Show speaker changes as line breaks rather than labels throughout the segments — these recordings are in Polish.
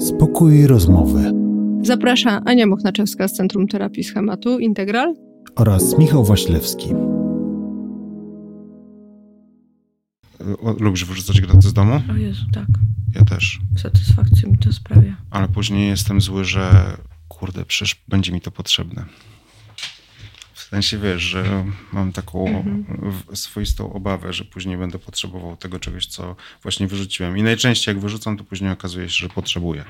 Spokój rozmowy
Zaprasza Ania Mochnaczewska z Centrum Terapii Schematu Integral
oraz Michał Waślewski.
Lubisz wyrzucać graty z domu?
O Jezu, tak.
Ja też.
Satysfakcję mi to sprawia.
Ale później jestem zły, że kurde, przecież będzie mi to potrzebne. Sensie wiesz, że mam taką
Mhm.
swoistą obawę, że później będę potrzebował tego czegoś, co właśnie wyrzuciłem. I najczęściej jak wyrzucam, to później okazuje się, że potrzebuję.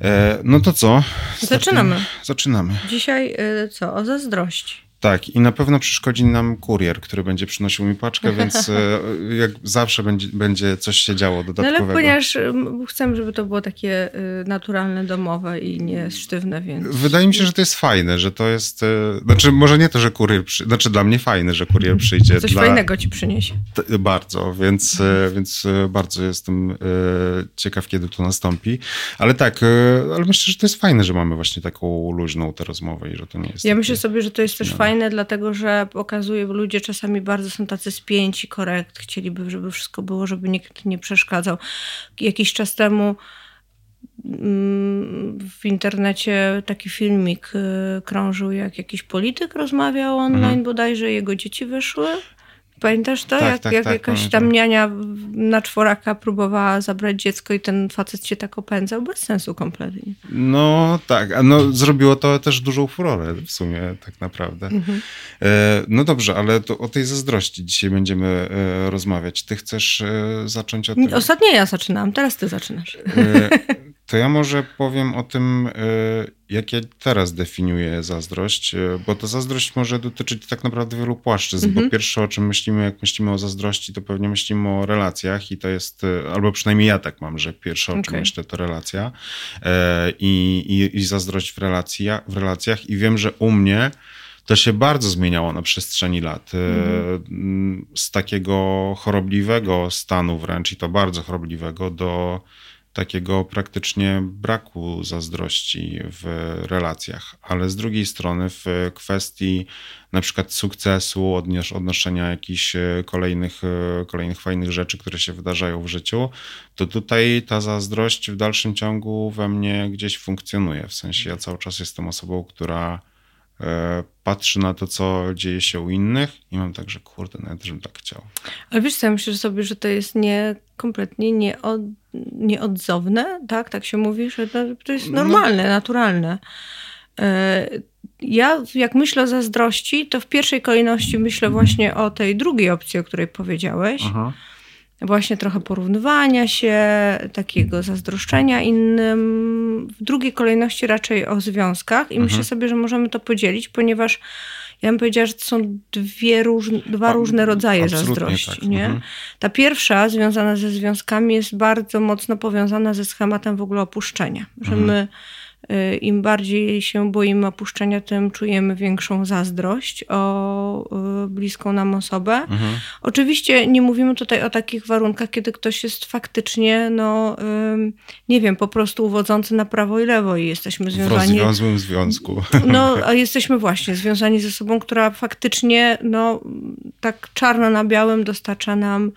E, no to co?
Zaczynamy.
Zaczynamy.
Dzisiaj y, co? O zazdrości.
Tak, i na pewno przeszkodzi nam kurier, który będzie przynosił mi paczkę, więc e, jak zawsze będzie, będzie coś się działo
No
dodatkowego.
ale ponieważ y, chcę, żeby to było takie y, naturalne, domowe i nie sztywne, więc...
Wydaje mi się, że to jest fajne, że to jest. e, Znaczy, może nie to, że kurier. Przy... Znaczy, dla mnie fajne, że kurier przyjdzie.
Coś
dla...
fajnego ci przyniesie.
T- Bardzo, więc, e, więc e, bardzo jestem ciekaw, kiedy to nastąpi. Ale tak, ale myślę, że to jest fajne, że mamy właśnie taką luźną tę rozmowę i że to nie jest.
Ja
takie-
myślę sobie, że to jest też
No.
Fajne, dlatego że pokazuje, że ludzie czasami bardzo są tacy spięci, korekt, chcieliby, żeby wszystko było, żeby nikt nie przeszkadzał. Jakiś czas temu mm, w internecie taki filmik y, krążył, jak jakiś polityk rozmawiał online
Mhm.
bodajże, jego dzieci wyszły. Pamiętasz to?
Tak,
jak
tak,
jak
tak,
jakaś
pamiętam.
tam niania na czworaka próbowała zabrać dziecko i ten facet się tak opędzał, bez sensu kompletnie.
No tak, no zrobiło to też dużą furorę w sumie, tak naprawdę.
Mhm.
E, no dobrze, ale to o tej zazdrości dzisiaj będziemy e, rozmawiać. Ty chcesz e, zacząć o tym?
Ostatnio ja zaczynałam, teraz ty zaczynasz.
To ja może powiem o tym, e, jak ja teraz definiuję zazdrość, e, bo to zazdrość może dotyczyć tak naprawdę wielu płaszczyzn,
Mhm.
bo pierwsze o czym myślimy, jak myślimy o zazdrości, to pewnie myślimy o relacjach i to jest, e, albo przynajmniej ja tak mam, że pierwsze o czym myślę to relacja i, i, i zazdrość w, relacja, w relacjach i wiem, że u mnie to się bardzo zmieniało na przestrzeni lat. E, m, Z takiego chorobliwego stanu wręcz i to bardzo chorobliwego do takiego praktycznie braku zazdrości w relacjach, ale z drugiej strony w kwestii na przykład sukcesu, odnios- odnoszenia jakichś e, kolejnych, e, kolejnych fajnych rzeczy, które się wydarzają w życiu, to tutaj ta zazdrość w dalszym ciągu we mnie gdzieś funkcjonuje. W sensie ja cały czas jestem osobą, która patrzy na to, co dzieje się u innych i mam tak, że kurde, nawet żebym tak chciał.
Ale wiesz co, ja myślę sobie, że to jest nie, kompletnie nieod, nieodzowne, tak? Tak się mówi, że to, jest
No.
normalne, naturalne. E, Ja, jak myślę o zazdrości, to w pierwszej kolejności myślę właśnie o tej drugiej opcji, o której powiedziałeś. Właśnie trochę porównywania się, takiego zazdroszczenia innym. W drugiej kolejności raczej o związkach. I myślę sobie, że możemy to podzielić, ponieważ ja bym powiedziała, że to są dwie różne, dwa różne rodzaje
absolutnie
zazdrości.
tak.
Nie?
Mhm.
Ta pierwsza, związana ze związkami, jest bardzo mocno powiązana ze schematem w ogóle opuszczenia. Że
Mhm.
my im bardziej się boimy opuszczenia, tym czujemy większą zazdrość o y, bliską nam osobę.
Mhm.
Oczywiście nie mówimy tutaj o takich warunkach, kiedy ktoś jest faktycznie, no nie wiem, po prostu uwodzący na prawo i lewo i jesteśmy
W
związani.
rozwiązłym związku.
No, a jesteśmy właśnie związani ze sobą, która faktycznie, no, tak czarno na białym dostarcza nam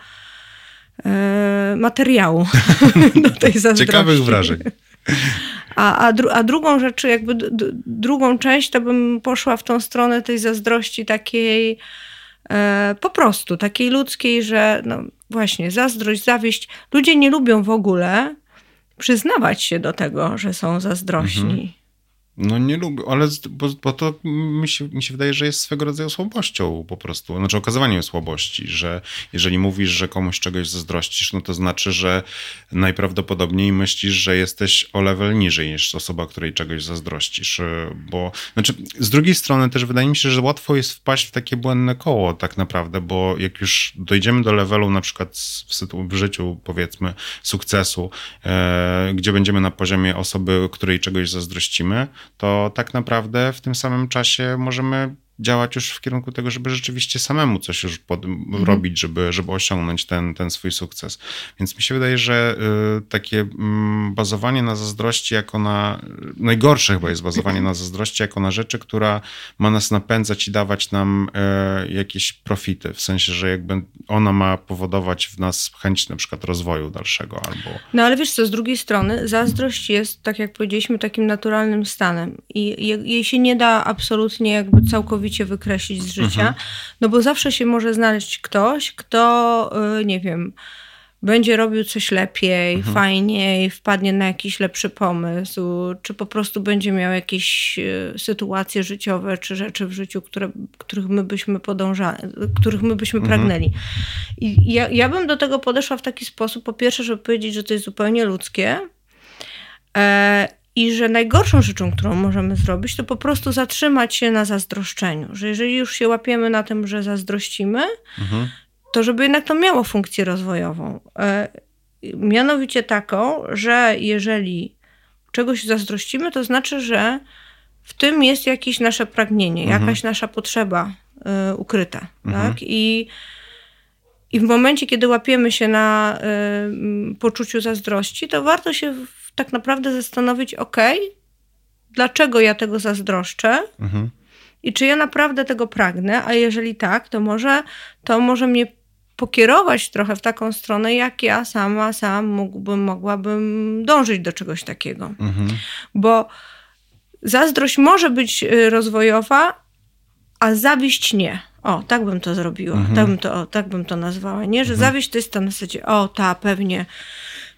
e, materiału do tej zazdrości.
Ciekawych wrażeń.
A, a, dru, a drugą rzecz, jakby drugą część, to bym poszła w tą stronę tej zazdrości takiej e, po prostu, takiej ludzkiej, że no właśnie, zazdrość, zawieść. Ludzie nie lubią w ogóle przyznawać się do tego, że są zazdrośni.
No nie lubię, ale bo, bo to mi się, mi się wydaje, że jest swego rodzaju słabością po prostu, znaczy okazywaniem słabości, że jeżeli mówisz, że komuś czegoś zazdrościsz, no to znaczy, że najprawdopodobniej myślisz, że jesteś o level niżej niż osoba, której czegoś zazdrościsz, y, bo znaczy z drugiej strony też wydaje mi się, że łatwo jest wpaść w takie błędne koło tak naprawdę, bo jak już dojdziemy do levelu na przykład w, w życiu powiedzmy sukcesu, e, gdzie będziemy na poziomie osoby, której czegoś zazdrościmy, to tak naprawdę w tym samym czasie możemy działać już w kierunku tego, żeby rzeczywiście samemu coś już pod, mhm. robić, żeby, żeby osiągnąć ten, ten swój sukces. Więc mi się wydaje, że y, takie y, bazowanie na zazdrości jako na, najgorsze chyba jest bazowanie na zazdrości jako na rzeczy, która ma nas napędzać i dawać nam y, jakieś profity, w sensie, że jakby ona ma powodować w nas chęć na przykład rozwoju dalszego albo...
No ale wiesz co, z drugiej strony zazdrość jest, tak jak powiedzieliśmy, takim naturalnym stanem i jej się nie da absolutnie jakby całkowicie całkowicie wykreślić z życia, mhm. no bo zawsze się może znaleźć ktoś, kto, y, nie wiem, będzie robił coś lepiej, mhm. fajniej, wpadnie na jakiś lepszy pomysł, czy po prostu będzie miał jakieś y, sytuacje życiowe, czy rzeczy w życiu, które, których my byśmy podążali, których my byśmy mhm. pragnęli. I ja, ja bym do tego podeszła w taki sposób, po pierwsze, żeby powiedzieć, że to jest zupełnie ludzkie, e, i że najgorszą rzeczą, którą możemy zrobić, to po prostu zatrzymać się na zazdroszczeniu. Że jeżeli już się łapiemy na tym, że zazdrościmy, mhm. to żeby jednak to miało funkcję rozwojową. E, mianowicie taką, że jeżeli czegoś zazdrościmy, to znaczy, że w tym jest jakieś nasze pragnienie, mhm. jakaś nasza potrzeba y, ukryta. Mhm. Tak? I, I w momencie, kiedy łapiemy się na y, poczuciu zazdrości, to warto się tak naprawdę zastanowić, ok, dlaczego ja tego zazdroszczę mhm. i czy ja naprawdę tego pragnę, a jeżeli tak, to może to może mnie pokierować trochę w taką stronę, jak ja sama, sam mógłbym, mogłabym dążyć do czegoś takiego. Mhm. Bo zazdrość może być y, rozwojowa, a zawiść nie. O, tak bym to zrobiła, mhm. tak, bym to, o, tak bym to nazwała, nie? Że mhm. zawiść to jest to na zasadzie, o, ta pewnie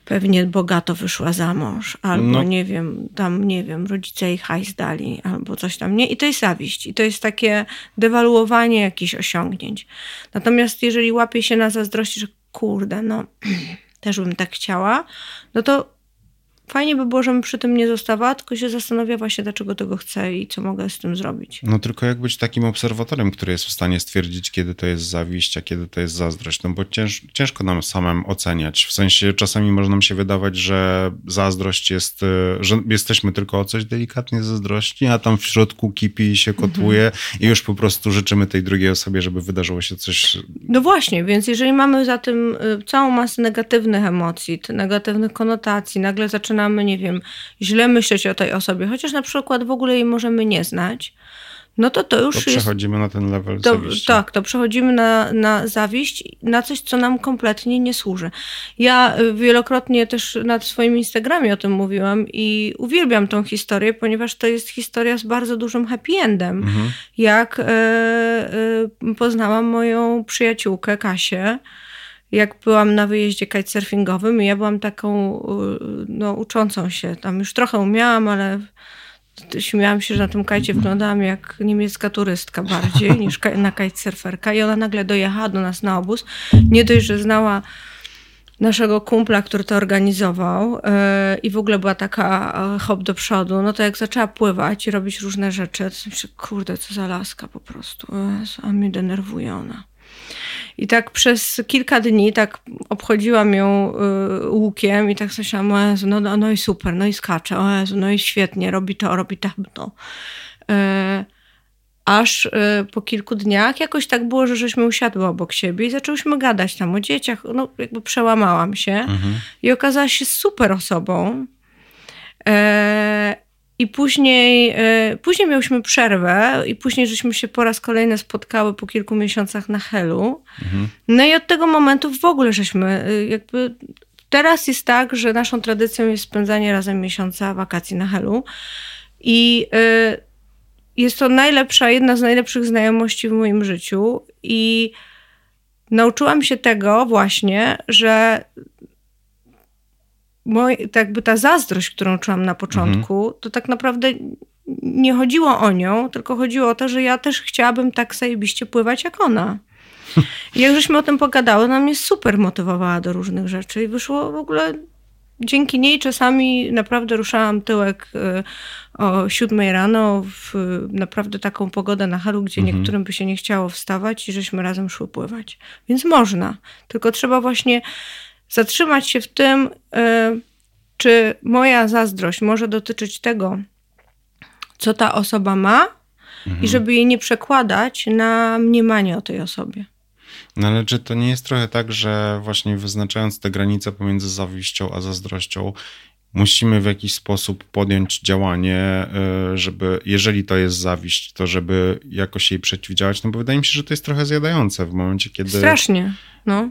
pewnie bogato wyszła za mąż, albo no. nie wiem, tam nie wiem, rodzice jej hajs dali, albo coś tam, nie? I to jest zawiść. I to jest takie dewaluowanie jakichś osiągnięć. Natomiast jeżeli łapie się na zazdrości, że kurde, no też bym tak chciała, no to fajnie by było, żebym przy tym nie zostawała, tylko się zastanawia właśnie, dlaczego tego chcę i co mogę z tym zrobić.
No tylko jak być takim obserwatorem, który jest w stanie stwierdzić, kiedy to jest zawiść, a kiedy to jest zazdrość. No bo cięż, ciężko nam samym oceniać. W sensie czasami może nam się wydawać, że zazdrość jest, e, że jesteśmy tylko o coś delikatnie zazdrości, a tam w środku kipi i się mhm. kotłuje mhm. i już po prostu życzymy tej drugiej osobie, żeby wydarzyło się coś...
No właśnie, więc jeżeli mamy za tym e, całą masę negatywnych emocji, negatywnych konotacji, nagle zaczynamy zaczynamy, nie wiem, źle myśleć o tej osobie, chociaż na przykład w ogóle jej możemy nie znać, no to to już
to przechodzimy
jest,
na ten level
to,
zawiści.
Tak, to przechodzimy na, na zawiść, na coś, co nam kompletnie nie służy. Ja y, wielokrotnie też na swoim Instagramie o tym mówiłam i uwielbiam tą historię, ponieważ to jest historia z bardzo dużym happy endem. Mhm. Jak y, y, poznałam moją przyjaciółkę Kasię, jak byłam na wyjeździe kitesurfingowym i ja byłam taką no, uczącą się. Tam już trochę umiałam, ale śmiałam się, że na tym kajcie wyglądałam jak niemiecka turystka bardziej niż na kitesurferka. I ona nagle dojechała do nas na obóz. Nie dość, że znała naszego kumpla, który to organizował yy, i w ogóle była taka e, hop do przodu, no to jak zaczęła pływać i robić różne rzeczy, to myślę, kurde, co za laska po prostu. A mnie denerwuje ona. I tak przez kilka dni tak obchodziłam ją y, łukiem i tak myślałam, o Jezu, no, no, no i super, no i skacze, o Jezu, no i świetnie, robi to, robi tamto. Y, aż y, po kilku dniach jakoś tak było, że żeśmy usiadły obok siebie i zaczęłyśmy gadać tam o dzieciach. No jakby przełamałam się mhm. i okazała się super osobą. I później, e, później miałyśmy przerwę i później żeśmy się po raz kolejny spotkały po kilku miesiącach na Helu. Mhm. No i od tego momentu w ogóle żeśmy e, jakby... Teraz jest tak, że naszą tradycją jest spędzanie razem miesiąca wakacji na Helu. I e, jest to najlepsza, jedna z najlepszych znajomości w moim życiu. I nauczyłam się tego właśnie, że moj, tak jakby ta zazdrość, którą czułam na początku, mhm. to tak naprawdę nie chodziło o nią, tylko chodziło o to, że ja też chciałabym tak zajebiście pływać jak ona. I jak żeśmy o tym pogadały, ona mnie super motywowała do różnych rzeczy i wyszło w ogóle dzięki niej czasami naprawdę ruszałam tyłek y, o siódmej rano w naprawdę taką pogodę na halu, gdzie mhm. niektórym by się nie chciało wstawać i żeśmy razem szły pływać. Więc można, tylko trzeba właśnie zatrzymać się w tym, y, czy moja zazdrość może dotyczyć tego, co ta osoba ma, mhm. i żeby jej nie przekładać na mniemanie o tej osobie.
No ale czy to nie jest trochę tak, że właśnie wyznaczając te granice pomiędzy zawiścią a zazdrością, musimy w jakiś sposób podjąć działanie, y, żeby, jeżeli to jest zawiść, to żeby jakoś jej przeciwdziałać, no bo wydaje mi się, że to jest trochę zjadające w momencie, kiedy...
Strasznie, no.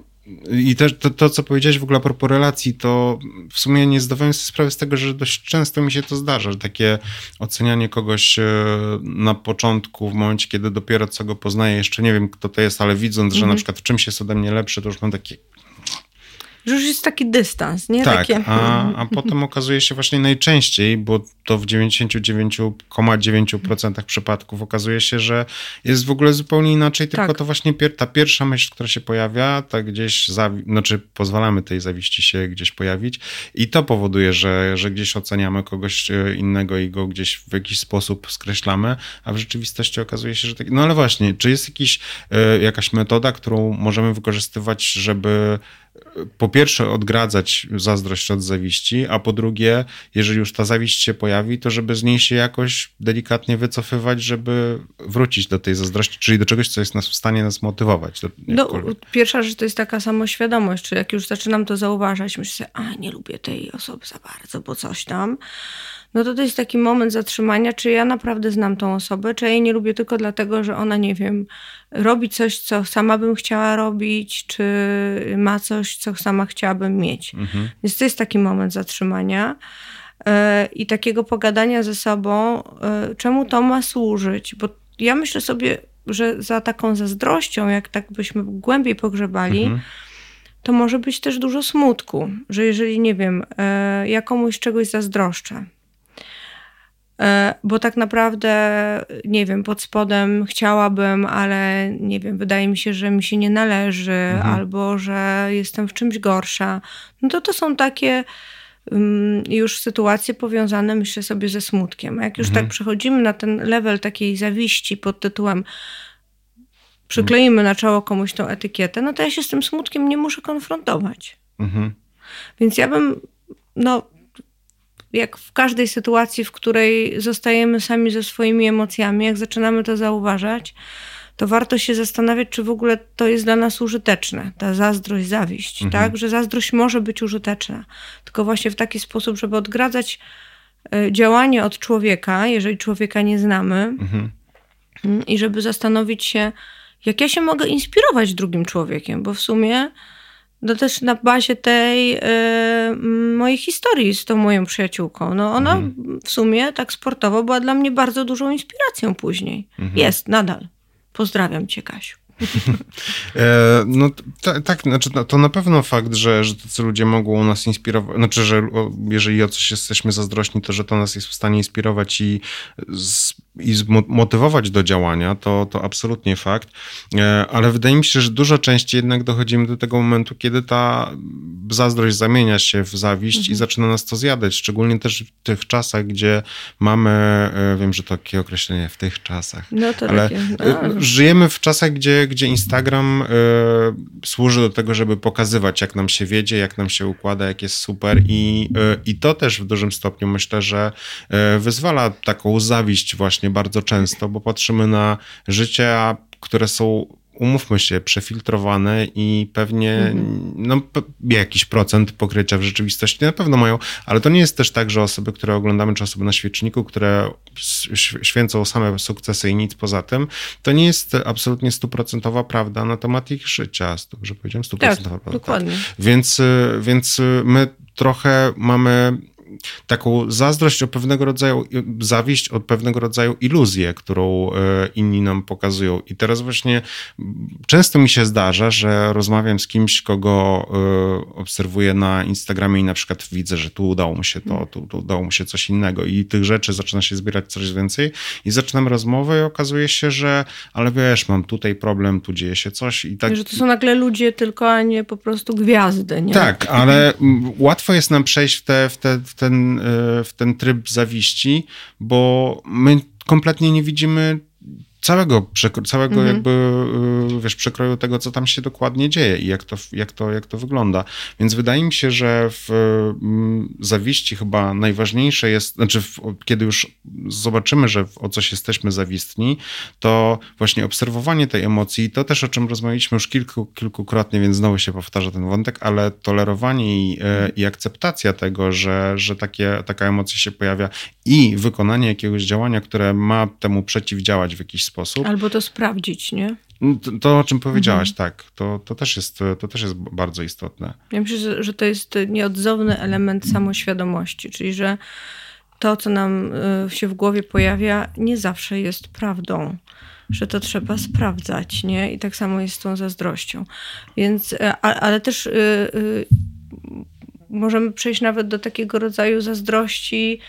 I też to, to, co powiedziałeś w ogóle a propos relacji, to w sumie nie zdawałem sobie sprawy z tego, że dość często mi się to zdarza, że takie ocenianie kogoś e, na początku, w momencie, kiedy dopiero co go poznaję, jeszcze nie wiem, kto to jest, ale widząc, że na mhm. przykład w czymś jest ode mnie lepszy, to już mam takie,
że już jest taki dystans, nie?
Tak,
Takie...
a, a potem okazuje się właśnie najczęściej, bo to w 99,9% przypadków okazuje się, że jest w ogóle zupełnie inaczej, tylko tak. to właśnie pier ta pierwsza myśl, która się pojawia, tak gdzieś, znaczy pozwalamy tej zawiści się gdzieś pojawić i to powoduje, że, że gdzieś oceniamy kogoś e, innego i go gdzieś w jakiś sposób skreślamy, a w rzeczywistości okazuje się, że tak. No ale właśnie, czy jest jakiś, y, jakaś metoda, którą możemy wykorzystywać, żeby po pierwsze odgradzać zazdrość od zawiści, a po drugie, jeżeli już ta zawiść się pojawi, to żeby z niej się jakoś delikatnie wycofywać, żeby wrócić do tej zazdrości, czyli do czegoś, co jest nas w stanie nas motywować.
no, pierwsza rzecz to jest taka samoświadomość, czy jak już zaczynam to zauważać, myślę a nie lubię tej osoby za bardzo, bo coś tam, no to to jest taki moment zatrzymania, czy ja naprawdę znam tą osobę, czy ja jej nie lubię tylko dlatego, że ona, nie wiem, robi coś, co sama bym chciała robić, czy ma coś, co sama chciałabym mieć. Mhm. Więc to jest taki moment zatrzymania yy, i takiego pogadania ze sobą, yy, czemu to ma służyć, bo ja myślę sobie, że za taką zazdrością, jak tak byśmy głębiej pogrzebali, mhm to może być też dużo smutku, że jeżeli, nie wiem, e, ja komuś czegoś zazdroszczę, E, bo tak naprawdę, nie wiem, pod spodem chciałabym, ale nie wiem, wydaje mi się, że mi się nie należy, mhm. albo że jestem w czymś gorsza. No to to są takie um, już sytuacje powiązane, myślę sobie, ze smutkiem. A jak już mhm. tak przechodzimy na ten level takiej zawiści pod tytułem przykleimy na czoło komuś tą etykietę, no to ja się z tym smutkiem nie muszę konfrontować. Mhm. Więc ja bym, no jak w każdej sytuacji, w której zostajemy sami ze swoimi emocjami, jak zaczynamy to zauważać, to warto się zastanawiać, czy w ogóle to jest dla nas użyteczne, ta zazdrość, zawiść, mhm. tak? Że zazdrość może być użyteczna, tylko właśnie w taki sposób, żeby odgradzać e, działanie od człowieka, jeżeli człowieka nie znamy, mhm. Mm, i żeby zastanowić się, jak ja się mogę inspirować drugim człowiekiem, bo w sumie no też na bazie tej y, mojej historii z tą moją przyjaciółką. No ona mhm. w sumie tak sportowo była dla mnie bardzo dużą inspiracją później. Mhm. Jest, nadal. Pozdrawiam cię, Kasiu.
E, no tak, znaczy, no, to na pewno fakt, że, że tacy ludzie mogą nas inspirować, znaczy, że jeżeli o coś jesteśmy zazdrośni, to że to nas jest w stanie inspirować i, i zmotywować do działania, to, to absolutnie fakt, e, ale wydaje mi się, że dużo częściej jednak dochodzimy do tego momentu, kiedy ta zazdrość zamienia się w zawiść mhm. i zaczyna nas to zjadać, szczególnie też w tych czasach, gdzie mamy, e, wiem, że to takie określenie w tych czasach,
no to ale takie,
no. żyjemy w czasach, gdzie gdzie Instagram y, służy do tego, żeby pokazywać, jak nam się wiedzie, jak nam się układa, jak jest super i, y, i to też w dużym stopniu myślę, że y, wyzwala taką zawiść właśnie bardzo często, bo patrzymy na życie, które są umówmy się, przefiltrowane i pewnie mhm. no, jakiś procent pokrycia w rzeczywistości na pewno mają, ale to nie jest też tak, że osoby, które oglądamy, czy osoby na świeczniku, które święcą same sukcesy i nic poza tym, to nie jest absolutnie stuprocentowa prawda na temat ich życia. Dobrze powiedziałem?
Stuprocentowa tak, prawda. Dokładnie. Tak.
Więc, więc my trochę mamy taką zazdrość o pewnego rodzaju, zawiść od pewnego rodzaju iluzję, którą e, inni nam pokazują. I teraz właśnie często mi się zdarza, że rozmawiam z kimś, kogo e, obserwuję na Instagramie i na przykład widzę, że tu udało mu się to, tu, tu udało mu się coś innego i tych rzeczy zaczyna się zbierać coraz więcej i zaczynam rozmowę i okazuje się, że ale wiesz, mam tutaj problem, tu dzieje się coś i tak.
Że to są nagle ludzie tylko, a nie po prostu gwiazdy, nie?
Tak, ale łatwo jest nam przejść w te, w te, w ten, e, w ten tryb zawiści, bo my kompletnie nie widzimy całego, całego mhm. jakby, y, wiesz, przekroju tego, co tam się dokładnie dzieje i jak to, jak to, jak to wygląda. Więc wydaje mi się, że w mm, zawiści chyba najważniejsze jest, znaczy w, kiedy już zobaczymy, że o coś jesteśmy zawistni, to właśnie obserwowanie tej emocji, to też o czym rozmawialiśmy już kilku, kilkukrotnie, więc znowu się powtarza ten wątek, ale tolerowanie i, e, i akceptacja tego, że, że takie, taka emocja się pojawia i wykonanie jakiegoś działania, które ma temu przeciwdziałać w jakiś sposób.
Albo to sprawdzić, nie?
No, to, to o czym powiedziałaś, mhm. tak, to, to, też jest, to też jest bardzo istotne.
Ja myślę, że to jest nieodzowny element samoświadomości, czyli że to, co nam y, się w głowie pojawia, nie zawsze jest prawdą że to trzeba sprawdzać, nie? I tak samo jest z tą zazdrością. Więc, e, ale też y, y, możemy przejść nawet do takiego rodzaju zazdrości,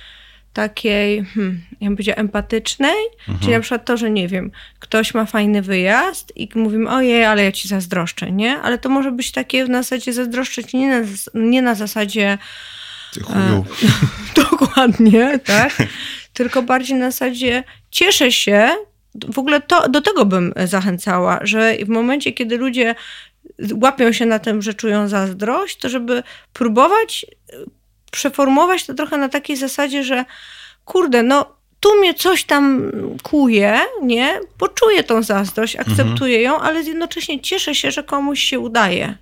takiej, hmm, ja bym powiedziała, empatycznej, mhm. czyli na przykład to, że nie wiem, ktoś ma fajny wyjazd i mówimy, ojej, ale ja ci zazdroszczę, nie? Ale to może być takie w zasadzie zazdroszczeć nie na, nie na zasadzie
Ty e,
dokładnie, tak? Tylko bardziej na zasadzie cieszę się, w ogóle to, do tego bym zachęcała, że w momencie, kiedy ludzie łapią się na tym, że czują zazdrość, to żeby próbować przeformować to trochę na takiej zasadzie, że kurde, no tu mnie coś tam kuje, nie? Poczuję tą zazdrość, akceptuję ją, ale jednocześnie cieszę się, że komuś się udaje.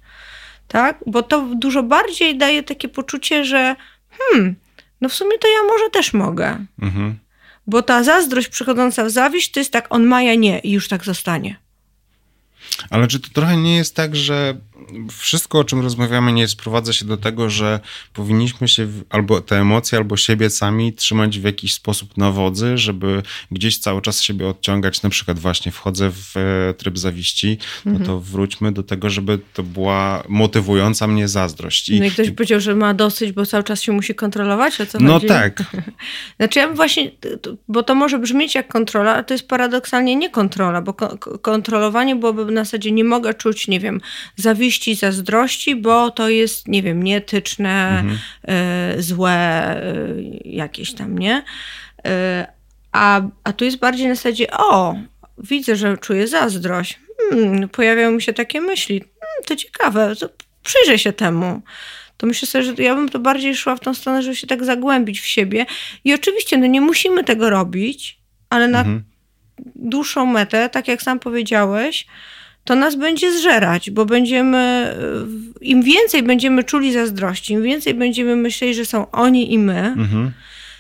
Tak? Bo to dużo bardziej daje takie poczucie, że hmm, no w sumie to ja może też mogę. Mhm. Bo ta zazdrość przychodząca w zawiść to jest tak, on ma, ja nie i już tak zostanie.
Ale czy to trochę nie jest tak, że wszystko, o czym rozmawiamy, nie sprowadza się do tego, że powinniśmy się albo te emocje, albo siebie sami trzymać w jakiś sposób na wodzy, żeby gdzieś cały czas siebie odciągać. Na przykład właśnie wchodzę w e, tryb zawiści, no to mhm. wróćmy do tego, żeby to była motywująca mnie zazdrość.
I, no i ktoś i... powiedział, że ma dosyć, bo cały czas się musi kontrolować, o co
No
chodzi?
tak.
Znaczy ja bym właśnie, bo to może brzmieć jak kontrola, ale to jest paradoksalnie nie kontrola, bo kontrolowanie byłoby na zasadzie nie mogę czuć, nie wiem, zawiści zawiści, zazdrości, bo to jest, nie wiem, nieetyczne, mhm. y, złe, y, jakieś tam, nie? Y, a, a tu jest bardziej na zasadzie, o, widzę, że czuję zazdrość. Hmm, pojawiają mi się takie myśli. Hmm, to ciekawe, to przyjrzę się temu to myślę sobie, że ja bym to bardziej szła w tą stronę, żeby się tak zagłębić w siebie. I oczywiście, no nie musimy tego robić, ale na mhm. dłuższą metę, tak jak sam powiedziałeś, to nas będzie zżerać, bo będziemy, im więcej będziemy czuli zazdrości, im więcej będziemy myśleli, że są oni i my, mhm.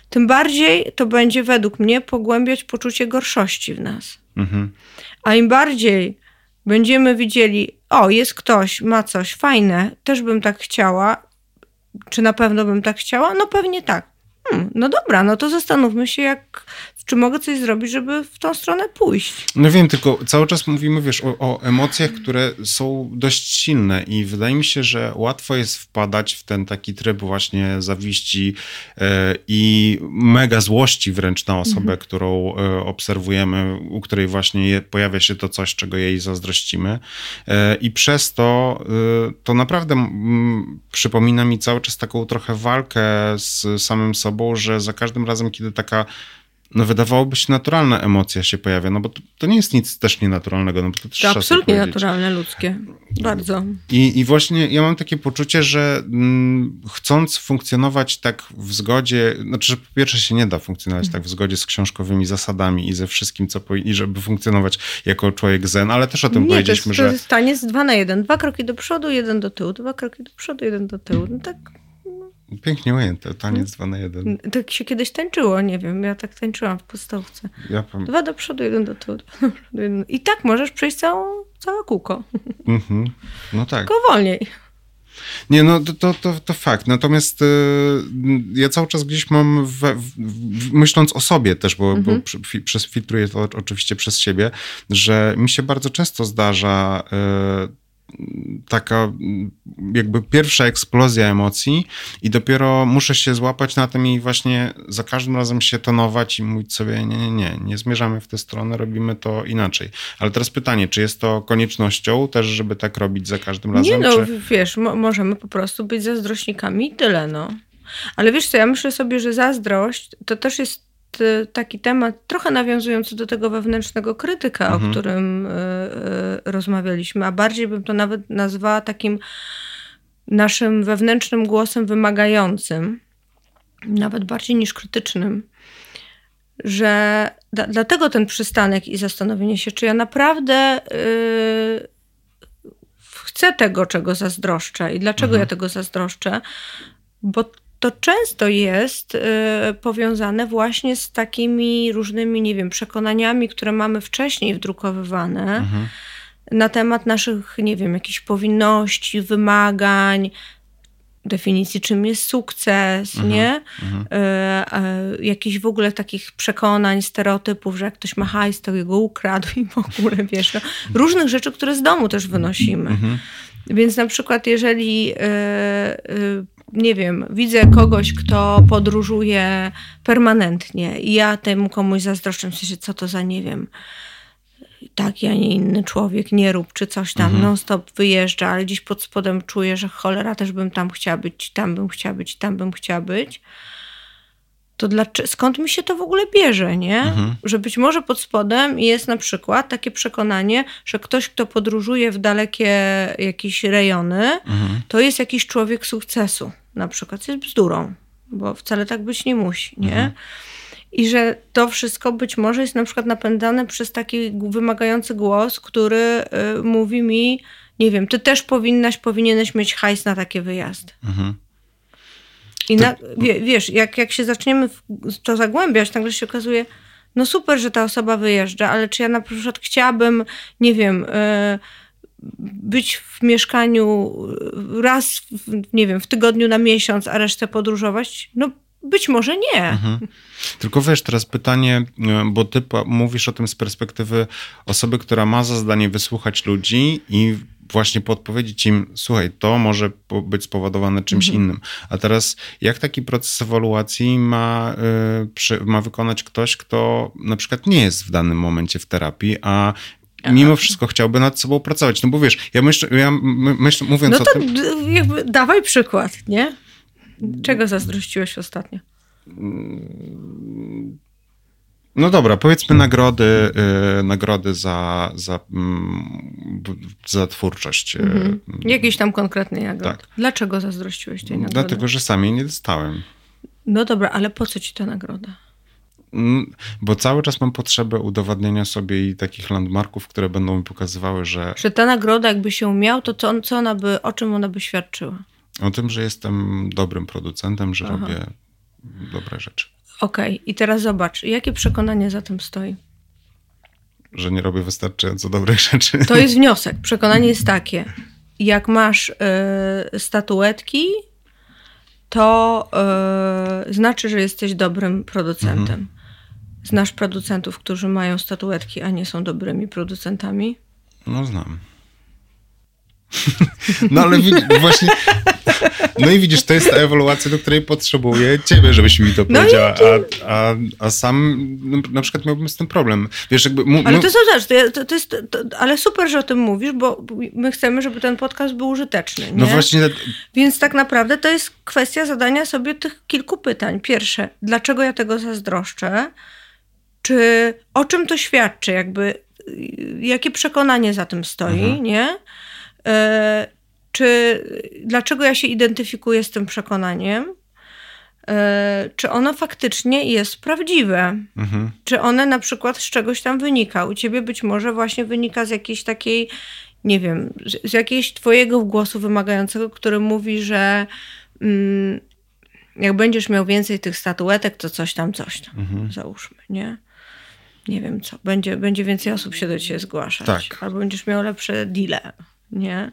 tym bardziej to będzie według mnie pogłębiać poczucie gorszości w nas. Mhm. A im bardziej będziemy widzieli, o, jest ktoś, ma coś fajne, też bym tak chciała, czy na pewno bym tak chciała? No pewnie tak. Hmm, no dobra, no to zastanówmy się, jak czy mogę coś zrobić, żeby w tą stronę pójść?
No wiem, tylko cały czas mówimy, wiesz, o, o, emocjach, które są dość silne i wydaje mi się, że łatwo jest wpadać w ten taki tryb właśnie zawiści e, i mega złości wręcz na osobę, mhm. którą e, obserwujemy, u której właśnie je, pojawia się to coś, czego jej zazdrościmy. E, I przez to to naprawdę przypomina mi cały czas taką trochę walkę z samym sobą, że za każdym razem, kiedy taka no wydawałoby się naturalna emocja się pojawia, no bo to, to nie jest nic też nienaturalnego. No bo to
to absolutnie naturalne, ludzkie. Bardzo.
I, I właśnie ja mam takie poczucie, że mm, chcąc funkcjonować tak w zgodzie, znaczy, że po pierwsze się nie da funkcjonować tak w zgodzie z książkowymi zasadami i ze wszystkim, co po, i żeby funkcjonować jako człowiek zen, ale też o tym
nie,
powiedzieliśmy,
to jest,
że...
To jest z dwa na jeden. Dwa kroki do przodu, jeden do tyłu. Dwa kroki do przodu, jeden do tyłu. No tak
Pięknie ujęte, taniec dwa na jeden.
Tak się kiedyś tańczyło, nie wiem, ja tak tańczyłam w podstawce. Ja. Dwa do przodu, jeden do tyłu. I tak możesz przejść całą, całe kółko. Mhm.
No tak.
Tylko wolniej.
Nie, no to, to, to fakt. Natomiast y, ja cały czas gdzieś mam, w, w, myśląc o sobie też, bo, mhm. bo przez, filtruję to oczywiście przez siebie, że mi się bardzo często zdarza y, taka jakby pierwsza eksplozja emocji i dopiero muszę się złapać na tym i właśnie za każdym razem się tonować i mówić sobie nie, nie, nie, nie zmierzamy w tę stronę, robimy to inaczej. Ale teraz pytanie, czy jest to koniecznością też, żeby tak robić za każdym razem?
Nie no,
czy...
wiesz, mo możemy po prostu być zazdrośnikami i tyle, no. Ale wiesz co, ja myślę sobie, że zazdrość to też jest taki temat, trochę nawiązujący do tego wewnętrznego krytyka,
Mhm.
o którym y, y, rozmawialiśmy, a bardziej bym to nawet nazwała takim naszym wewnętrznym głosem wymagającym, nawet bardziej niż krytycznym, że da, dlatego ten przystanek i zastanowienie się, czy ja naprawdę y, chcę tego, czego zazdroszczę i dlaczego ja tego zazdroszczę, bo to często jest y, powiązane właśnie z takimi różnymi, nie wiem, przekonaniami, które mamy wcześniej wdrukowywane
Mhm.
na temat naszych, nie wiem, jakichś powinności, wymagań, definicji, czym jest sukces, nie? E, e, jakichś w ogóle takich przekonań, stereotypów, że jak ktoś ma hajs, to jego ukradł i w ogóle, wiesz, no, różnych rzeczy, które z domu też wynosimy. Więc na przykład jeżeli, e, e, nie wiem, widzę kogoś, kto podróżuje permanentnie i ja temu komuś zazdroszczę, w sensie, co to za, nie wiem, taki, a nie inny człowiek, nie rób, czy coś tam, non stop wyjeżdża, ale gdzieś pod spodem czuję, że cholera, też bym tam chciała być, tam bym chciała być, tam bym chciała być. To dlaczego, skąd mi się to w ogóle bierze, nie? Że być może pod spodem jest na przykład takie przekonanie, że ktoś, kto podróżuje w dalekie jakieś rejony, to jest jakiś człowiek sukcesu. Na przykład jest bzdurą, bo wcale tak być nie musi, nie? I że to wszystko być może jest na przykład napędzane przez taki wymagający głos, który y, mówi mi, nie wiem, ty też powinnaś, powinieneś mieć hajs na takie wyjazdy.
Mhm.
I na, wie, wiesz, jak, jak się zaczniemy w to zagłębiać, nagle się okazuje, no super, że ta osoba wyjeżdża, ale czy ja na przykład chciałabym, nie wiem, y, być w mieszkaniu raz, w, nie wiem, w tygodniu na miesiąc, a resztę podróżować? No być może nie.
Mhm. Tylko wiesz, teraz pytanie, e, bo ty mówisz o tym z perspektywy osoby, która ma za zadanie wysłuchać ludzi i właśnie podpowiedzieć im, słuchaj, to może być spowodowane czymś innym. A teraz, jak taki proces ewaluacji ma, y, przy, ma wykonać ktoś, kto na przykład nie jest w danym momencie w terapii, a mimo wszystko chciałby nad sobą pracować? No bo wiesz, ja myślę, ja my- myślę mówiąc
No
o
to
tym...
jakby dawaj przykład, nie? Czego zazdrościłeś ostatnio?
No dobra, powiedzmy nagrody, y, nagrody za, za, mm, za twórczość. y,
Mhm. Jakiejś tam konkretnej nagrody.
Tak.
Dlaczego zazdrościłeś tej nagrody?
Dlatego, że sam jej nie dostałem.
No dobra, ale po co ci ta nagroda?
Mm, Bo cały czas mam potrzebę udowadniania sobie i takich landmarków, które będą mi pokazywały, że
Że ta nagroda jakby się miał, to co, co ona by, o czym ona by świadczyła?
o tym, że jestem dobrym producentem, że
Aha.
robię dobre rzeczy.
Okej, i teraz zobacz, jakie przekonanie za tym stoi?
Że nie robię wystarczająco dobrych rzeczy.
To jest wniosek. Przekonanie jest takie. Jak masz y, statuetki, to y, znaczy, że jesteś dobrym producentem. Znasz producentów, którzy mają statuetki, a nie są dobrymi producentami?
No znam. No ale właśnie. No i widzisz, to jest ta ewaluacja, do której potrzebuję ciebie, żebyś mi to
No
powiedziała. A, a, a sam no, na przykład miałbym z tym problem. Wiesz, jakby.
Ale to jest, zobacz, to, to, to jest to, ale super, że o tym mówisz, bo my chcemy, żeby ten podcast był użyteczny. Nie?
no właśnie,
Więc tak naprawdę to jest kwestia zadania sobie tych kilku pytań. Pierwsze, dlaczego ja tego zazdroszczę? Czy o czym to świadczy? Jakby, y, jakie przekonanie za tym stoi, nie? E, czy dlaczego ja się identyfikuję z tym przekonaniem? E, czy ono faktycznie jest prawdziwe?
mhm.
Czy one na przykład z czegoś tam wynika? U ciebie być może właśnie wynika z jakiejś takiej, nie wiem, z, z jakiegoś twojego głosu wymagającego, który mówi, że mm, jak będziesz miał więcej tych statuetek, to coś tam, coś tam, załóżmy, nie? Nie wiem co, będzie, będzie więcej osób się do ciebie zgłaszać.
Tak.
Albo będziesz miał lepsze deale, nie?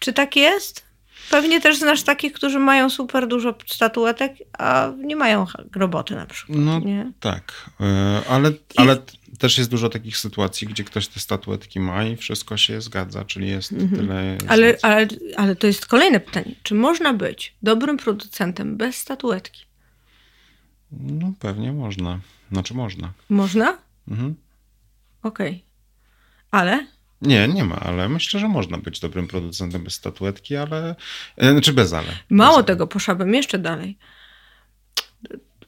Czy tak jest? Pewnie też znasz takich, którzy mają super dużo statuetek, a nie mają roboty na przykład.
No
nie?
tak. E, Ale, ale też jest dużo takich sytuacji, gdzie ktoś te statuetki ma i wszystko się zgadza, czyli jest tyle.
Mhm. Ale,
jest-
ale, ale to jest kolejne pytanie. Czy można być dobrym producentem bez statuetki?
No pewnie można. Znaczy można.
Można?
Mhm.
Okej. Ale?
Nie, nie ma, ale myślę, że można być dobrym producentem bez statuetki, ale. e, Znaczy bez ale.
Mało
bez
tego, poszłabym jeszcze dalej.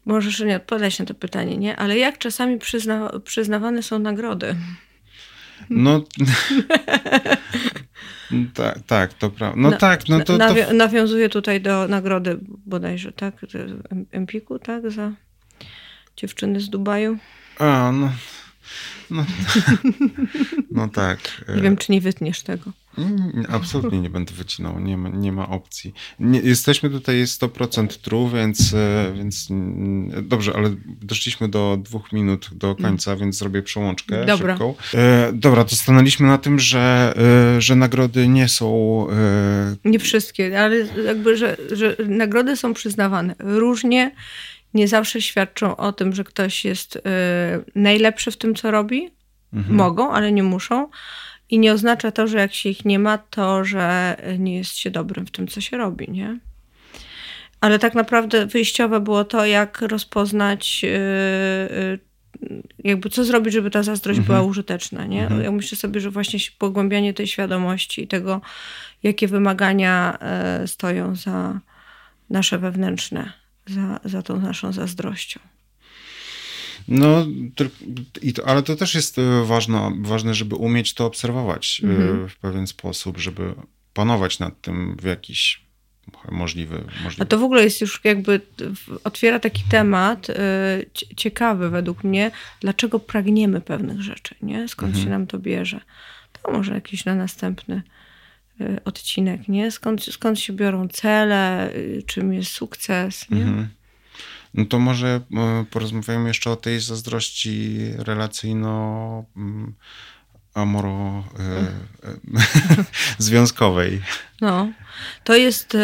możesz nie odpowiadać na to pytanie, nie? Ale jak czasami przyzna, przyznawane są nagrody?
No. tak, tak, to prawda. No, tak, no to,
to... Nawiązuje tutaj do nagrody bodajże, tak? Empiku, tak? Za dziewczyny z Dubaju.
A, no. No, no tak.
Nie wiem, czy nie wytniesz tego.
Mm, absolutnie nie będę wycinał, nie ma, nie ma opcji. Nie, jesteśmy tutaj 100% true, więc, e, więc mm, dobrze, ale doszliśmy do dwóch minut do końca, więc zrobię przełączkę dobra. szybką. E, dobra, to stanęliśmy na tym, że, e, że nagrody nie są... E...
Nie wszystkie, ale jakby, że, że nagrody są przyznawane różnie, nie zawsze świadczą o tym, że ktoś jest e, najlepszy w tym, co robi. Mhm. Mogą, ale nie muszą i nie oznacza to, że jak się ich nie ma, to że nie jest się dobrym w tym, co się robi, nie? Ale tak naprawdę wyjściowe było to, jak rozpoznać, yy, yy, jakby co zrobić, żeby ta zazdrość mhm. była użyteczna, nie? Mhm. Ja myślę sobie, że właśnie pogłębianie tej świadomości i tego, jakie wymagania yy, stoją za nasze wewnętrzne, za, za tą naszą zazdrością.
No, ale to też jest e, ważne, ważne, żeby umieć to obserwować e, mhm. w pewien sposób, żeby panować nad tym w jakiś możliwy, możliwy.
A to w ogóle jest już jakby, otwiera taki temat e, ciekawy według mnie, dlaczego pragniemy pewnych rzeczy, nie? Skąd mhm. się nam to bierze. To może jakiś na następny odcinek, nie? Skąd, skąd się biorą cele, czym jest sukces, nie? Mhm.
No to może e, porozmawiamy jeszcze o tej zazdrości relacyjno mm, amoro e, e, związkowej.
No, to jest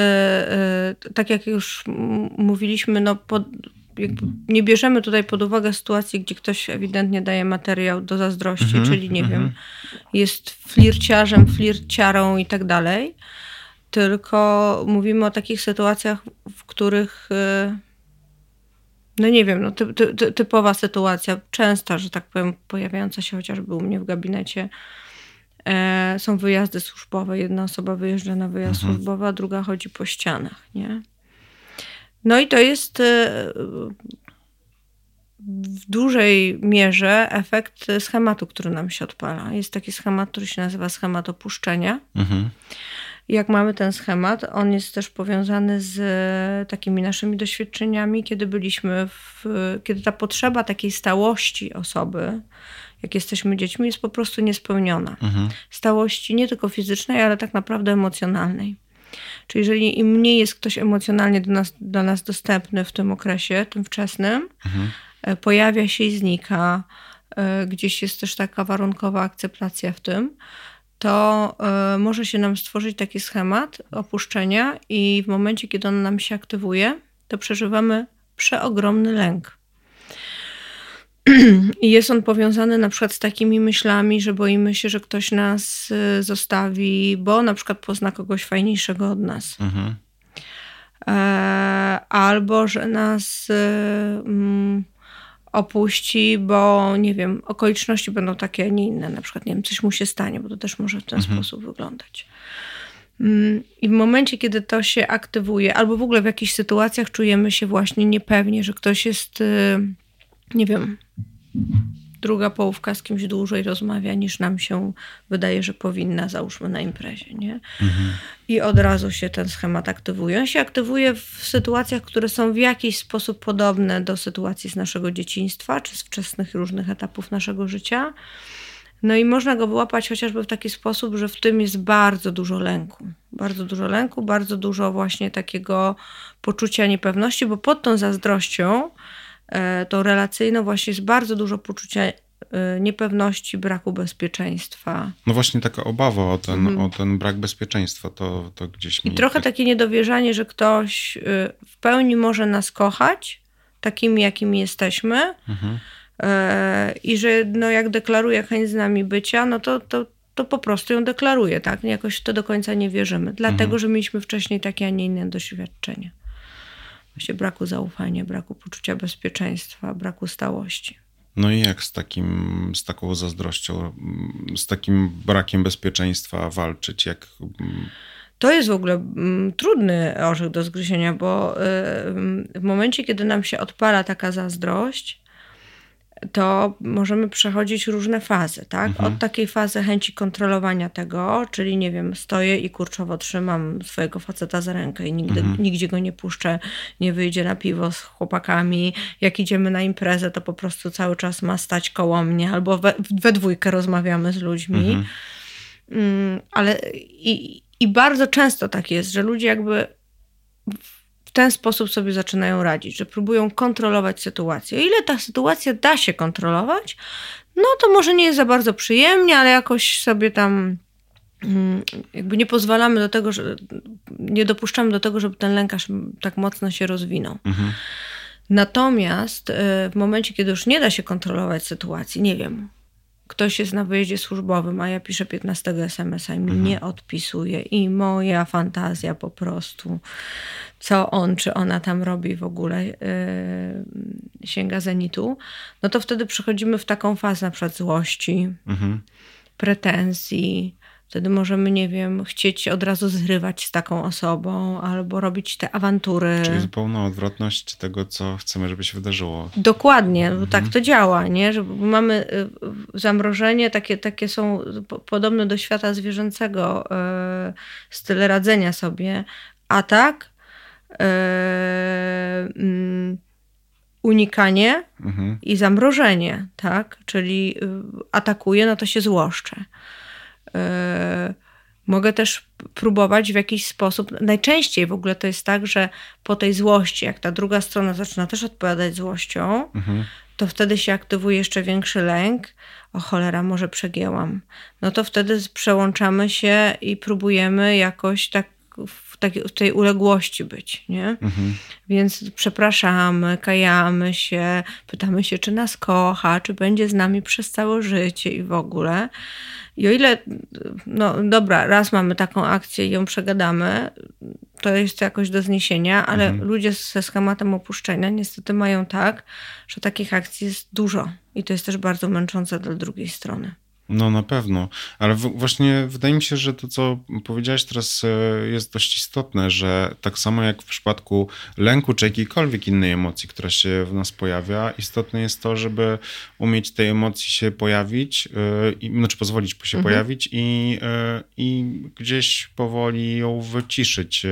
tak jak już mówiliśmy, no pod, nie bierzemy tutaj pod uwagę sytuacji, gdzie ktoś ewidentnie daje materiał do zazdrości, mm -hmm, czyli nie mm -hmm. wiem, jest flirciarzem, flirciarą i tak dalej. Tylko mówimy o takich sytuacjach, w których e, no nie wiem, no ty, ty, typowa sytuacja, częsta, że tak powiem, pojawiająca się chociażby u mnie w gabinecie. E, są wyjazdy służbowe. Jedna osoba wyjeżdża na wyjazd mhm. służbowy, a druga chodzi po ścianach, nie? No i to jest e, w dużej mierze efekt schematu, który nam się odpala. Jest taki schemat, który się nazywa schemat opuszczenia. Mhm jak mamy ten schemat, on jest też powiązany z e, takimi naszymi doświadczeniami, kiedy byliśmy w, kiedy ta potrzeba takiej stałości osoby, jak jesteśmy dziećmi, jest po prostu niespełniona. Mhm. Stałości nie tylko fizycznej, ale tak naprawdę emocjonalnej. Czyli jeżeli im mniej jest ktoś emocjonalnie do nas, do nas dostępny w tym okresie, tym wczesnym, mhm. E, pojawia się i znika, e, gdzieś jest też taka warunkowa akceptacja w tym, to y, może się nam stworzyć taki schemat opuszczenia, i w momencie, kiedy on nam się aktywuje, to przeżywamy przeogromny lęk. I jest on powiązany na przykład z takimi myślami, że boimy się, że ktoś nas y, zostawi, bo na przykład pozna kogoś fajniejszego od nas. Mhm. E, albo że nas. Y, mm, opuści, bo nie wiem, okoliczności będą takie, a nie inne. Na przykład, nie wiem, coś mu się stanie, bo to też może w ten mhm. sposób wyglądać. Mm, I w momencie, kiedy to się aktywuje, albo w ogóle w jakichś sytuacjach czujemy się właśnie niepewnie, że ktoś jest, y, nie wiem, druga połówka z kimś dłużej rozmawia niż nam się wydaje, że powinna, załóżmy na imprezie, nie? Mhm. I od razu się ten schemat aktywuje. On się aktywuje w sytuacjach, które są w jakiś sposób podobne do sytuacji z naszego dzieciństwa, czy z wczesnych różnych etapów naszego życia. No i można go wyłapać chociażby w taki sposób, że w tym jest bardzo dużo lęku. Bardzo dużo lęku, bardzo dużo właśnie takiego poczucia niepewności, bo pod tą zazdrością tą relacyjną właśnie jest bardzo dużo poczucia e, niepewności, braku bezpieczeństwa.
No właśnie taka obawa o ten, mhm. o ten brak bezpieczeństwa, to, to gdzieś
mi... I trochę takie niedowierzanie, że ktoś e, w pełni może nas kochać, takimi jakimi jesteśmy mhm. i że no jak deklaruje chęć z nami bycia, no to, to, to po prostu ją deklaruje, tak? Jakoś w to do końca nie wierzymy, dlatego, mhm. że mieliśmy wcześniej takie, a nie inne doświadczenie właśnie braku zaufania, braku poczucia bezpieczeństwa, braku stałości.
No i jak z, takim, z taką zazdrością, z takim brakiem bezpieczeństwa walczyć? Jak...
to jest w ogóle mm, trudny orzech do zgryzienia, bo y, w momencie, kiedy nam się odpala taka zazdrość, to możemy przechodzić różne fazy, tak?
Mhm.
Od takiej fazy chęci kontrolowania tego, czyli nie wiem, stoję i kurczowo trzymam swojego faceta za rękę i nigdy,
Mhm.
nigdzie go nie puszczę, nie wyjdzie na piwo z chłopakami. Jak idziemy na imprezę, to po prostu cały czas ma stać koło mnie, albo we, we dwójkę rozmawiamy z ludźmi.
Mhm.
Mm, ale i, i bardzo często tak jest, że ludzie jakby ten sposób sobie zaczynają radzić, że próbują kontrolować sytuację. O ile ta sytuacja da się kontrolować, no to może nie jest za bardzo przyjemnie, ale jakoś sobie tam mm, jakby nie pozwalamy do tego, że nie dopuszczamy do tego, żeby ten lękarz tak mocno się rozwinął.
Mhm.
Natomiast y, w momencie, kiedy już nie da się kontrolować sytuacji, nie wiem, ktoś jest na wyjeździe służbowym, a ja piszę 15 SMS-a i mi nie odpisuje i moja fantazja po prostu, co on czy ona tam robi w ogóle, yy, sięga zenitu, no to wtedy przechodzimy w taką fazę na przykład złości,
Mhm.
pretensji. Wtedy możemy, nie wiem, chcieć od razu zrywać z taką osobą albo robić te awantury.
Czyli zupełna odwrotność tego, co chcemy, żeby się wydarzyło.
Dokładnie, bo tak to działa, nie? Że mamy y, zamrożenie, takie, takie są po- podobne do świata zwierzęcego y, style radzenia sobie. Atak, y, mm, unikanie
Mhm.
i zamrożenie, tak? Czyli y, atakuję, no to się złoszczę. Y, Mogę też próbować w jakiś sposób. Najczęściej w ogóle to jest tak, że po tej złości, jak ta druga strona zaczyna też odpowiadać złością,
Mhm.
to wtedy się aktywuje jeszcze większy lęk. O cholera, może przegięłam. No to wtedy przełączamy się i próbujemy jakoś tak w, takiej, w tej uległości być, nie?
Mhm.
Więc przepraszamy, kajamy się, pytamy się, czy nas kocha, czy będzie z nami przez całe życie i w ogóle. I o ile, no dobra, raz mamy taką akcję i ją przegadamy, to jest jakoś do zniesienia, ale
Mhm.
ludzie ze schematem opuszczenia niestety mają tak, że takich akcji jest dużo. I to jest też bardzo męczące dla drugiej strony.
No na pewno, ale właśnie wydaje mi się, że to, co powiedziałeś teraz e, jest dość istotne, że tak samo jak w przypadku lęku czy jakiejkolwiek innej emocji, która się w nas pojawia, istotne jest to, żeby umieć tej emocji się pojawić, i, znaczy pozwolić się
Mhm.
pojawić i, e, i gdzieś powoli ją wyciszyć.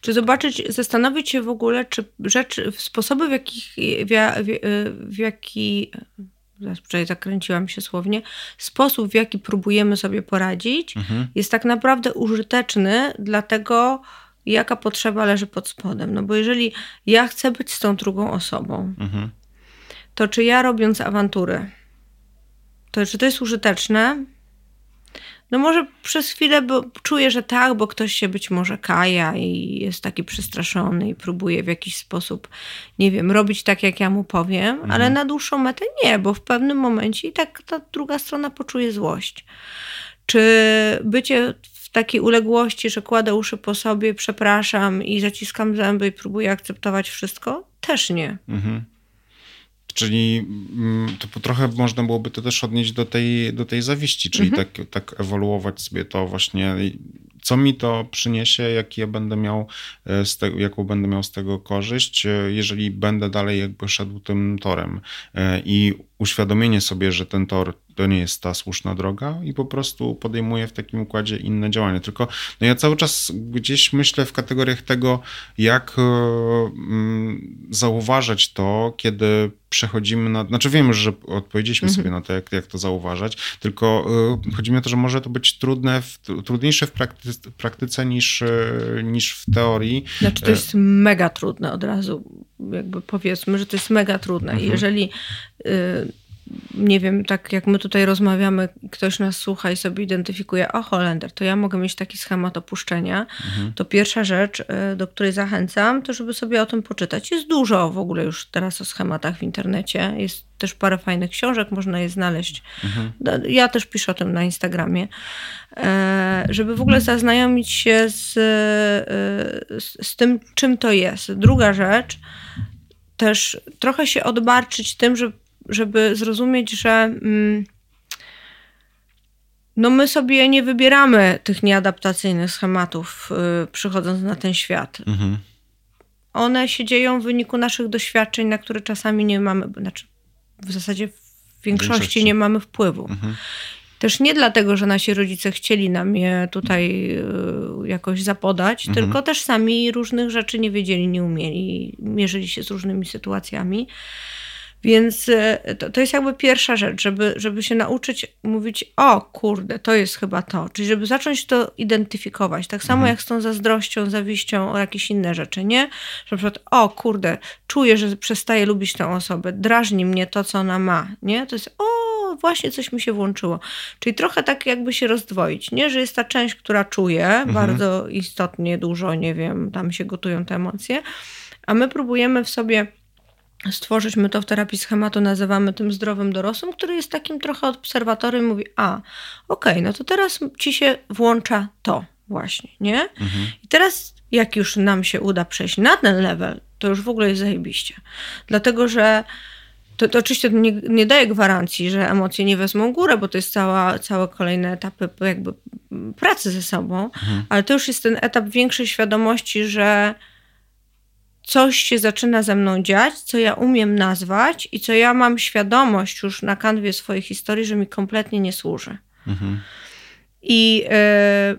Czy zobaczyć, zastanowić się w ogóle, czy rzeczy, sposoby, w jakich, w, w, w jaki, wczoraj zakręciłam się słownie, sposób, w jaki próbujemy sobie poradzić,
Mhm.
jest tak naprawdę użyteczny dla tego, jaka potrzeba leży pod spodem. No bo jeżeli ja chcę być z tą drugą osobą,
Mhm.
to czy ja robiąc awantury, to czy to jest użyteczne? No może przez chwilę bo czuję, że tak, bo ktoś się być może kaja i jest taki przestraszony i próbuje w jakiś sposób, nie wiem, robić tak, jak ja mu powiem, ale na dłuższą metę nie, bo w pewnym momencie i tak ta druga strona poczuje złość. Czy bycie w takiej uległości, że kładę uszy po sobie, przepraszam i zaciskam zęby i próbuję akceptować wszystko? Też nie.
Mhm. Czyli mm, to trochę można byłoby to też odnieść do tej, do tej zawiści, czyli
Mhm.
tak, tak ewoluować sobie to właśnie, co mi to przyniesie, jaki ja będę miał e, z tego, jaką będę miał z tego korzyść, e, jeżeli będę dalej jakby szedł tym torem. E, I uświadomienie sobie, że ten tor to nie jest ta słuszna droga i po prostu podejmuję w takim układzie inne działania. Tylko no ja cały czas gdzieś myślę w kategoriach tego, jak mm, zauważać to, kiedy przechodzimy na. Znaczy wiemy, że odpowiedzieliśmy
Mhm.
sobie na to, jak, jak to zauważać, tylko chodzi mi o to, że może to być trudne, w, trudniejsze w praktyce, praktyce niż, y, niż w teorii.
Znaczy to jest mega trudne od razu, jakby powiedzmy, że to jest mega trudne.
Mhm.
jeżeli, y, nie wiem, tak jak my tutaj rozmawiamy, ktoś nas słucha i sobie identyfikuje, o Holender, to ja mogę mieć taki schemat opuszczenia, to pierwsza rzecz, y, do której zachęcam, to żeby sobie o tym poczytać. Jest dużo w ogóle już teraz o schematach w internecie, jest też parę fajnych książek, można je znaleźć. Da- Ja też piszę o tym na Instagramie, e, żeby w ogóle zaznajomić się z, e, z, z tym, czym to jest. Druga rzecz, też trochę się odbarczyć tym, żeby, żeby zrozumieć, że mm, no my sobie nie wybieramy tych nieadaptacyjnych schematów, yy, przychodząc na ten świat. Mhm. One się dzieją w wyniku naszych doświadczeń, na które czasami nie mamy, znaczy w zasadzie w większości, większości. nie mamy wpływu. Mhm. Też nie dlatego, że nasi rodzice chcieli nam je tutaj y, jakoś zapodać, mhm. tylko też sami różnych rzeczy nie wiedzieli, nie umieli, mierzyli się z różnymi sytuacjami. Więc e, to, to jest jakby pierwsza rzecz, żeby, żeby się nauczyć mówić, o kurde, to jest chyba to. Czyli żeby zacząć to identyfikować. Tak samo mhm. jak z tą zazdrością, zawiścią o jakieś inne rzeczy, nie? Że na przykład, o kurde, czuję, że przestaję lubić tę osobę, drażni mnie to, co ona ma, nie? To jest, o, właśnie coś mi się włączyło. Czyli trochę tak jakby się rozdwoić, nie? Że jest ta część, która czuje mhm. bardzo istotnie, dużo, nie wiem, tam się gotują te emocje, a my próbujemy w sobie stworzyć, my to w terapii schematu nazywamy tym zdrowym dorosłym, który jest takim trochę obserwatorem i mówi, a, okej, okay, no to teraz ci się włącza to właśnie, nie? Mhm. I teraz jak już nam się uda przejść na ten level, to już w ogóle jest zajebiście. Dlatego, że to, to oczywiście nie, nie daje gwarancji, że emocje nie wezmą górę, bo to jest cała, całe kolejne etapy jakby pracy ze sobą, mhm. ale to już jest ten etap większej świadomości, że coś się zaczyna ze mną dziać, co ja umiem nazwać i co ja mam świadomość już na kanwie swojej historii, że mi kompletnie nie służy. Mhm. I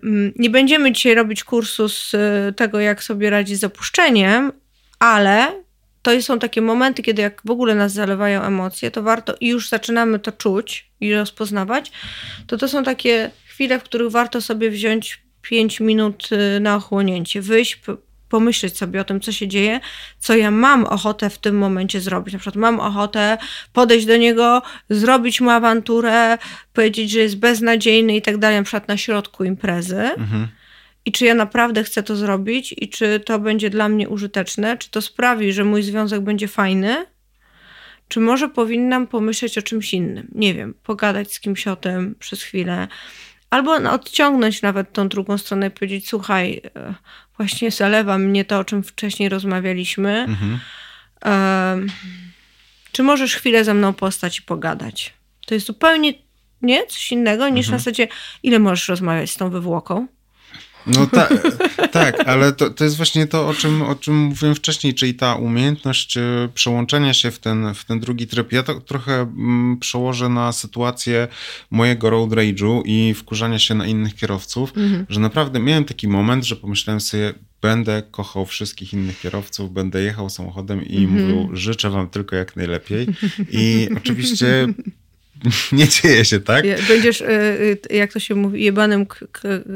y, nie będziemy dzisiaj robić kursu z y, tego, jak sobie radzić z opuszczeniem, ale to są takie momenty, kiedy jak w ogóle nas zalewają emocje, to warto i już zaczynamy to czuć i rozpoznawać, to to są takie chwile, w których warto sobie wziąć 5 minut y, na ochłonięcie, wyjść, pomyśleć sobie o tym, co się dzieje, co ja mam ochotę w tym momencie zrobić. Na przykład mam ochotę podejść do niego, zrobić mu awanturę, powiedzieć, że jest beznadziejny i tak dalej, na przykład na środku imprezy. Mhm. I czy ja naprawdę chcę to zrobić, i czy to będzie dla mnie użyteczne, czy to sprawi, że mój związek będzie fajny, czy może powinnam pomyśleć o czymś innym. Nie wiem, pogadać z kimś o tym przez chwilę, albo odciągnąć nawet tą drugą stronę i powiedzieć: Słuchaj, e, właśnie zalewa mnie to, o czym wcześniej rozmawialiśmy. Mhm. czy możesz chwilę ze mną postać i pogadać? To jest zupełnie nie coś innego niż mhm. na zasadzie, ile możesz rozmawiać z tą wywłoką.
No ta, tak, ale to, to jest właśnie to, o czym, o czym mówiłem wcześniej, czyli ta umiejętność e, przełączenia się w ten, w ten drugi tryb. Ja to trochę mm, przełożę na sytuację mojego road rage'u i wkurzania się na innych kierowców, mhm. że naprawdę miałem taki moment, że pomyślałem sobie, będę kochał wszystkich innych kierowców, będę jechał samochodem i mhm. mówił, życzę wam tylko jak najlepiej. I oczywiście nie dzieje się, tak?
Będziesz, y, y, jak to się mówi, jebanym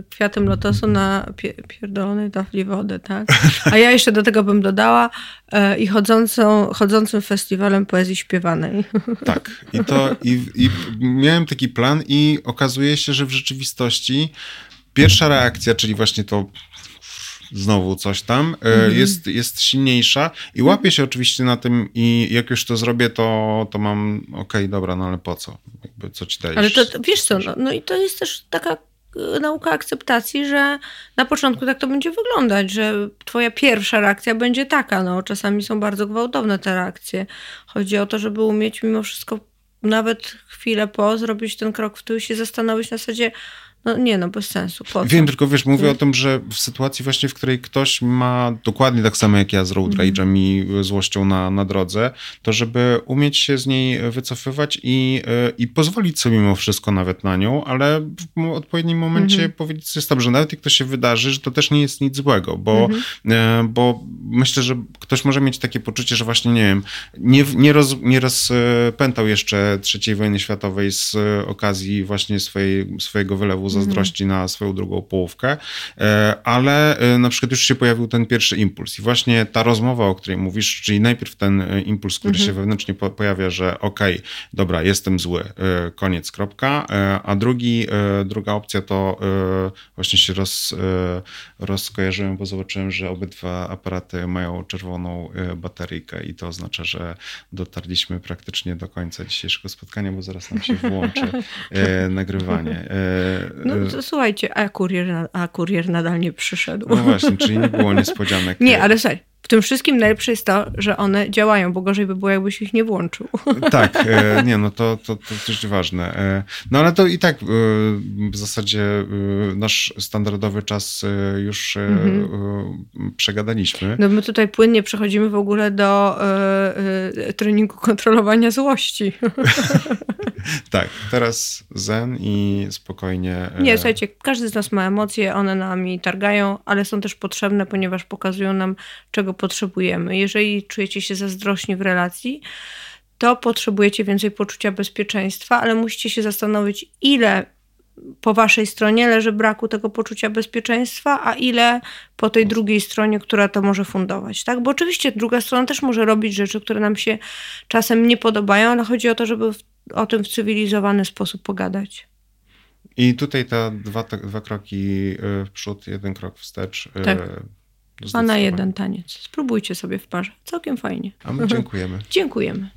kwiatem lotosu na pierdolonej tafli wody, tak? A ja jeszcze do tego bym dodała e, i chodzącą, chodzącym festiwalem poezji śpiewanej.
Tak. I to, i, i miałem taki plan i okazuje się, że w rzeczywistości pierwsza reakcja, czyli właśnie to znowu coś tam, mm. jest, jest silniejsza i łapię się oczywiście na tym i jak już to zrobię, to, to mam, okej, okay, dobra, no ale po co? Jakby co ci dajesz?
Ale to, wiesz co, no, no i to jest też taka e, nauka akceptacji, że na początku tak to będzie wyglądać, że twoja pierwsza reakcja będzie taka. No, czasami są bardzo gwałtowne te reakcje. Chodzi o to, żeby umieć mimo wszystko nawet chwilę po zrobić ten krok w tył i się zastanowić na zasadzie, no nie, no bez sensu.
Wiem, tylko wiesz, mówię o tym, że w sytuacji właśnie, w której ktoś ma dokładnie tak samo jak ja z road mhm. rage'em i złością na, na drodze, to żeby umieć się z niej wycofywać i, i pozwolić sobie mimo wszystko nawet na nią, ale w odpowiednim momencie mhm. powiedzieć sobie stop, że nawet jak to się wydarzy, że to też nie jest nic złego, bo, mhm. E, bo myślę, że ktoś może mieć takie poczucie, że właśnie, nie wiem, nie, nie, roz, nie rozpętał jeszcze III wojny światowej z okazji właśnie swojej, swojego wylewu zazdrości na swoją drugą połówkę, e, ale e, na przykład już się pojawił ten pierwszy impuls i właśnie ta rozmowa, o której mówisz, czyli najpierw ten e, impuls, który mhm. się wewnętrznie pojawia, że okej, okay, dobra, jestem zły, koniec, kropka, a drugi, druga opcja to właśnie się roz, rozkojarzyłem, bo zobaczyłem, że obydwa aparaty mają czerwoną bateryjkę i to oznacza, że dotarliśmy praktycznie do końca dzisiejszego spotkania, bo zaraz nam się włączy nagrywanie.
No to, słuchajcie, a kurier, a kurier nadal nie przyszedł.
No właśnie, czyli nie było niespodzianek.
Nie, ale słuchaj, tym wszystkim najlepsze jest to, że one działają, bo gorzej by było, jakbyś ich nie włączył.
Tak, e, nie, no to, to, to też ważne. E, no ale to i tak e, w zasadzie nasz standardowy czas już
Mhm.
przegadaliśmy.
No my tutaj płynnie przechodzimy w ogóle do treningu kontrolowania złości.
Tak, teraz zen i spokojnie. e,
Nie, słuchajcie, każdy z nas ma emocje, one nami targają, ale są też potrzebne, ponieważ pokazują nam, czego potrzebujemy. Jeżeli czujecie się zazdrośni w relacji, to potrzebujecie więcej poczucia bezpieczeństwa, ale musicie się zastanowić, ile po waszej stronie leży braku tego poczucia bezpieczeństwa, a ile po tej drugiej stronie, która to może fundować, tak? Bo oczywiście druga strona też może robić rzeczy, które nam się czasem nie podobają, ale chodzi o to, żeby o tym w cywilizowany sposób pogadać.
I tutaj te dwa, te dwa kroki e, w przód, jeden krok wstecz. e,
Tak. A na jeden taniec. Spróbujcie sobie w parze. Całkiem fajnie.
A my dziękujemy.
Dziękujemy.